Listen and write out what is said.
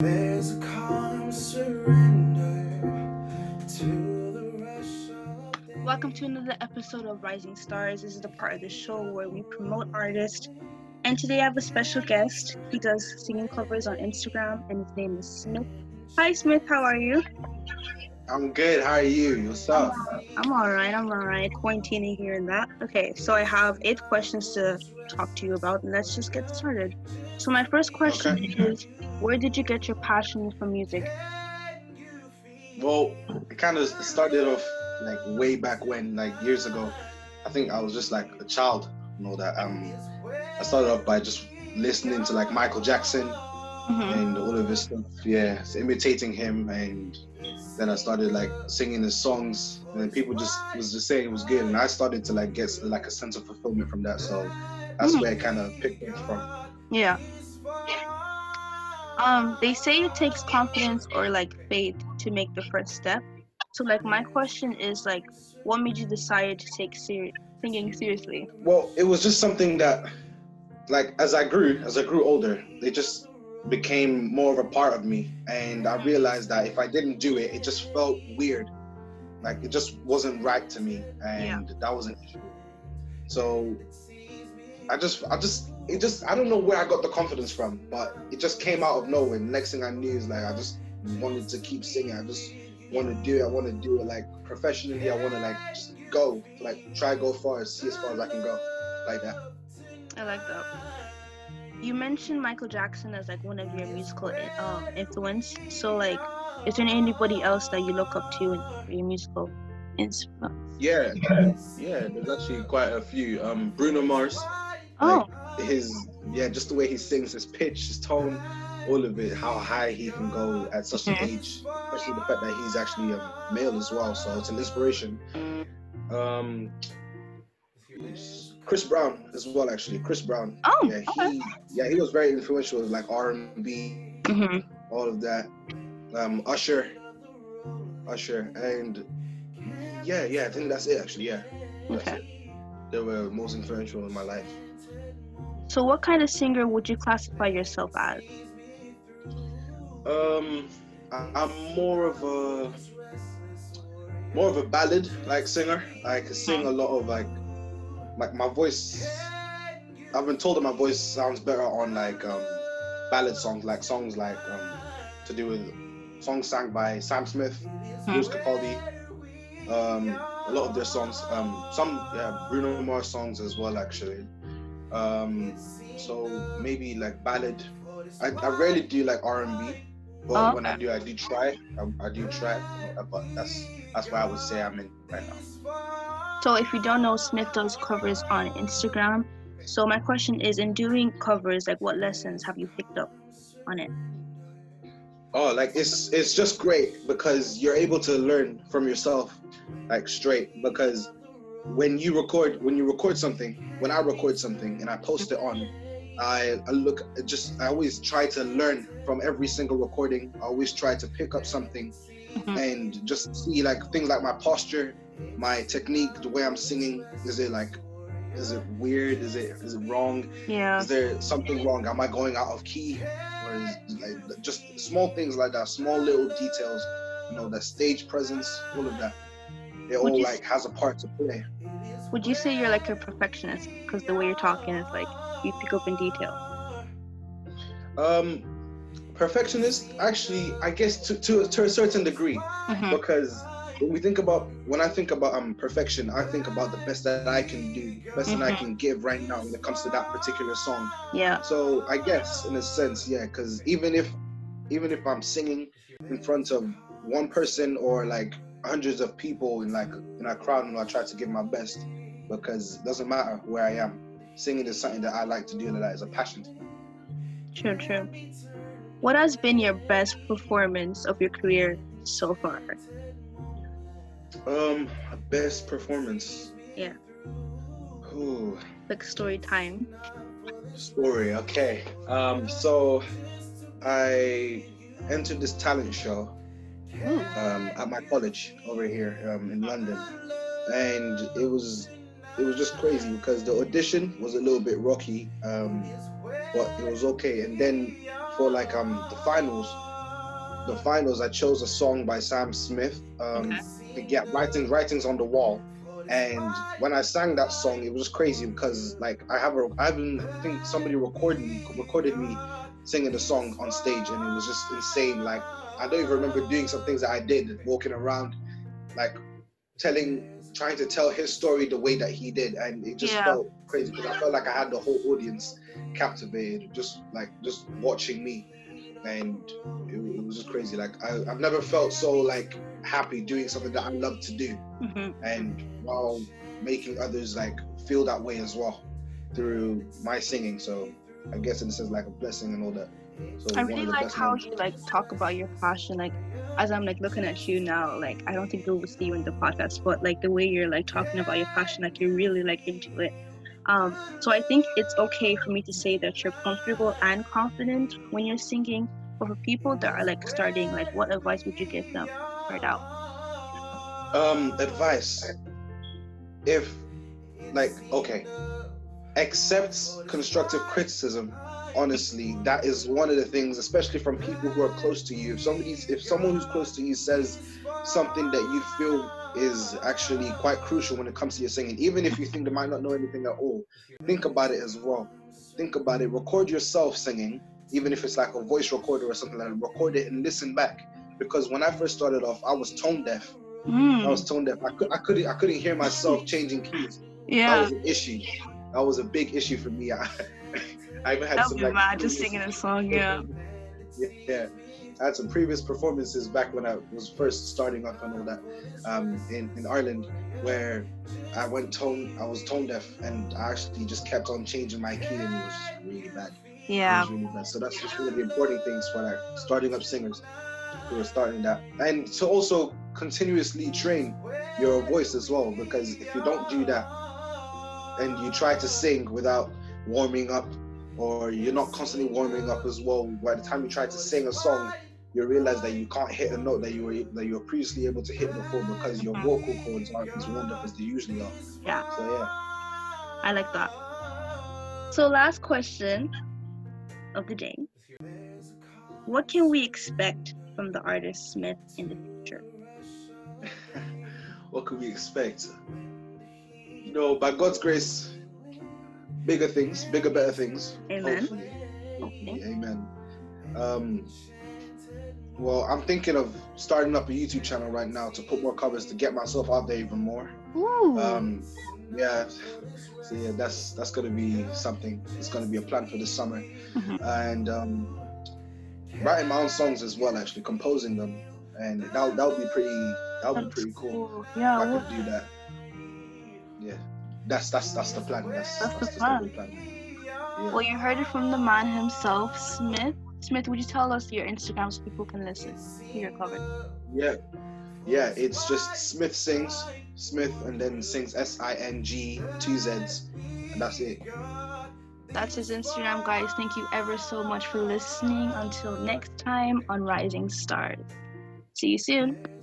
There's a calm surrender to the rush of Welcome to another episode of Rising Stars. This is the part of the show where we promote artists. And today I have a special guest. He does singing covers on Instagram, and his name is Smith. Hi, Smith. How are you? I'm good. How are you? What's up? I'm all right. I'm all right. Quarantining here and that. Okay, so I have eight questions to talk to you about, and let's just get started. So my first question Okay. is, where did you get your passion for music? Well, it kind of started off like way back when, like years ago. I think I was just like a child, you know that. Um, I started off by just listening to like Michael Jackson Mhm. and all of his stuff. Yeah, so imitating him, and then I started like singing his songs, and then people just was just saying it was good, and I started to like get like a sense of fulfillment from that. So that's Mhm. where it kind of picked up from. Yeah. Um, they say it takes confidence or like faith to make the first step. So like my question is like, what made you decide to take ser- singing seriously? Well, it was just something that, like, as I grew, as I grew older, they just became more of a part of me, and I realized that if I didn't do it, it just felt weird, like it just wasn't right to me, and that was an issue. So, I just, I just, it just, I don't know where I got the confidence from, but it just came out of nowhere. Next thing I knew is like I just wanted to keep singing. I just want to do it. I want to do it like professionally. I want to like just go, like try go far, see as far as I can go, like that. I like that. You mentioned Michael Jackson as like one of your musical um, influence. So like, is there anybody else that you look up to in your musical influence? Yeah, yeah. There's actually quite a few. Um, Bruno Mars, Oh, his yeah, just the way he sings, his pitch, his tone, all of it, how high he can go at such an Mhm. age, especially the fact that he's actually a male as well. So it's an inspiration. Um, Chris Brown as well, actually. Chris Brown. oh, Yeah, okay. he yeah he was very influential, like R and B, hmm all of that. Um, Usher, Usher, and yeah, yeah, I think that's it actually. Yeah, that's Okay. it. They were most influential in my life. So what kind of singer would you classify yourself as? Um, I, I'm more of a more of a ballad like singer. I can sing a lot of like like my voice. I've been told that my voice sounds better on like um, ballad songs, like songs like um, to do with songs sang by Sam Smith, Lewis Capaldi. Um, a lot of their songs, um, some yeah, Bruno Mars songs as well actually. Um, so maybe like ballad. I, I rarely do like R and B, but Oh, when I do, I do try. I, I do try, but that's that's why I would say I'm in right now. So if you don't know, Smith does covers on Instagram. So my question is, in doing covers, like what lessons have you picked up on it? Oh, like it's it's just great because you're able to learn from yourself, like straight. Because when you record, when you record something, when I record something and I post it on, I, I look just I always try to learn from every single recording. I always try to pick up something Mhm. and just see like things like my posture, my technique, the way I'm singing. Is it like, is it weird? Is it is it wrong? Yeah. Is there something wrong? Am I going out of key? Or is like just small things like that, small little details, you know, the stage presence, all of that. It Would all like has a part to play. Would you say you're like a perfectionist? Because the way you're talking is like you pick up in detail. Um perfectionist, actually, I guess to, to, to a certain degree. Mhm. Because when we think about when I think about um perfection, I think about the best that I can do, best that I Mhm. can give right now when it comes to that particular song. Yeah. So I guess in a sense, yeah, because even if even if I'm singing in front of one person or like hundreds of people in like in a crowd, know, I try to give my best because it doesn't matter where I am. Singing is something that I like to do, and that is a passion. True. True. What has been your best performance of your career so far? Um, best performance. Yeah. Ooh, Like story time. story. Okay. Um, so I entered this talent show um, at my college over here um, in London, and it was it was just crazy because the audition was a little bit rocky, um, but it was okay. And then for like um the finals, the finals, I chose a song by Sam Smith. Um, Yeah, writing writings on the wall. And when I sang that song, it was crazy because like I have a I haven't I think somebody recorded me recorded me singing the song on stage and it was just insane. Like I don't even remember doing some things that I did, walking around, like telling trying to tell his story the way that he did and it just Yeah. felt crazy because I felt like I had the whole audience captivated, just like just watching me. And it, it was just crazy. Like I, I've never felt so like happy doing something that I love to do Mhm. and while making others like feel that way as well through my singing. So I guess in a sense like a blessing and all that. So I really like how you like talk about your passion. Like as I'm like looking at you now, like I don't think they will see you in the podcast, but like the way you're like talking about your passion, like you're really like into it. Um, so I think it's okay for me to say that you're comfortable and confident when you're singing. But for people that are like starting, like what advice would you give them right out? Um, advice. If, like, okay, accept constructive criticism. Honestly, that is one of the things, especially from people who are close to you. If somebody's, if someone who's close to you says something that you feel is actually quite crucial when it comes to your singing, even if you think they might not know anything at all, think about it as well. Think about it. Record yourself singing, even if it's like a voice recorder or something like that. Record it and listen back. Because when I first started off, I was tone deaf. I Mm, was tone deaf. I, could, I couldn't I couldn't hear myself changing keys. Yeah, That was an issue. That was a big issue for me. I, I even had that'd some be like mad just previous- singing a song. Yeah. yeah. I had some previous performances back when I was first starting up and all that um, in, in Ireland where I went tone I was tone deaf and I actually just kept on changing my key and it was just really bad. It Yeah. was really bad. So that's just one of the important things for like starting up singers who are starting that. And to also continuously train your voice as well, because if you don't do that and you try to sing without warming up or you're not constantly warming up as well, by the time you try to sing a song, you realize that you can't hit a note that you were that you were previously able to hit before because your vocal cords aren't as warmed up as they usually are. Yeah. So yeah. I like that. So, last question of the day What can we expect from the artist Smith in the future? what can we expect? You know, by God's grace, bigger things, bigger, better things. Amen. Hopefully. Okay. Amen. Um, well, I'm thinking of starting up a YouTube channel right now to put more covers to get myself out there even more. Ooh. Um, yeah. So yeah, that's that's gonna be something. It's gonna be a plan for this summer, Mhm. and um, writing my own songs as well. Actually, composing them, and that that would be pretty. That would be pretty cool. cool. if Yeah. I could do that. Yeah, that's that's that's the plan. That's That's the just gonna plan. Yeah. well, you heard it from the man himself, Smith. Smith, would you tell us your Instagram so people can listen to your cover? Yeah, yeah. It's just Smith sings Smith and then sings S I N G two Z's, and that's it. That's his Instagram, guys. Thank you ever so much for listening. Until next time on Rising Stars. See you soon.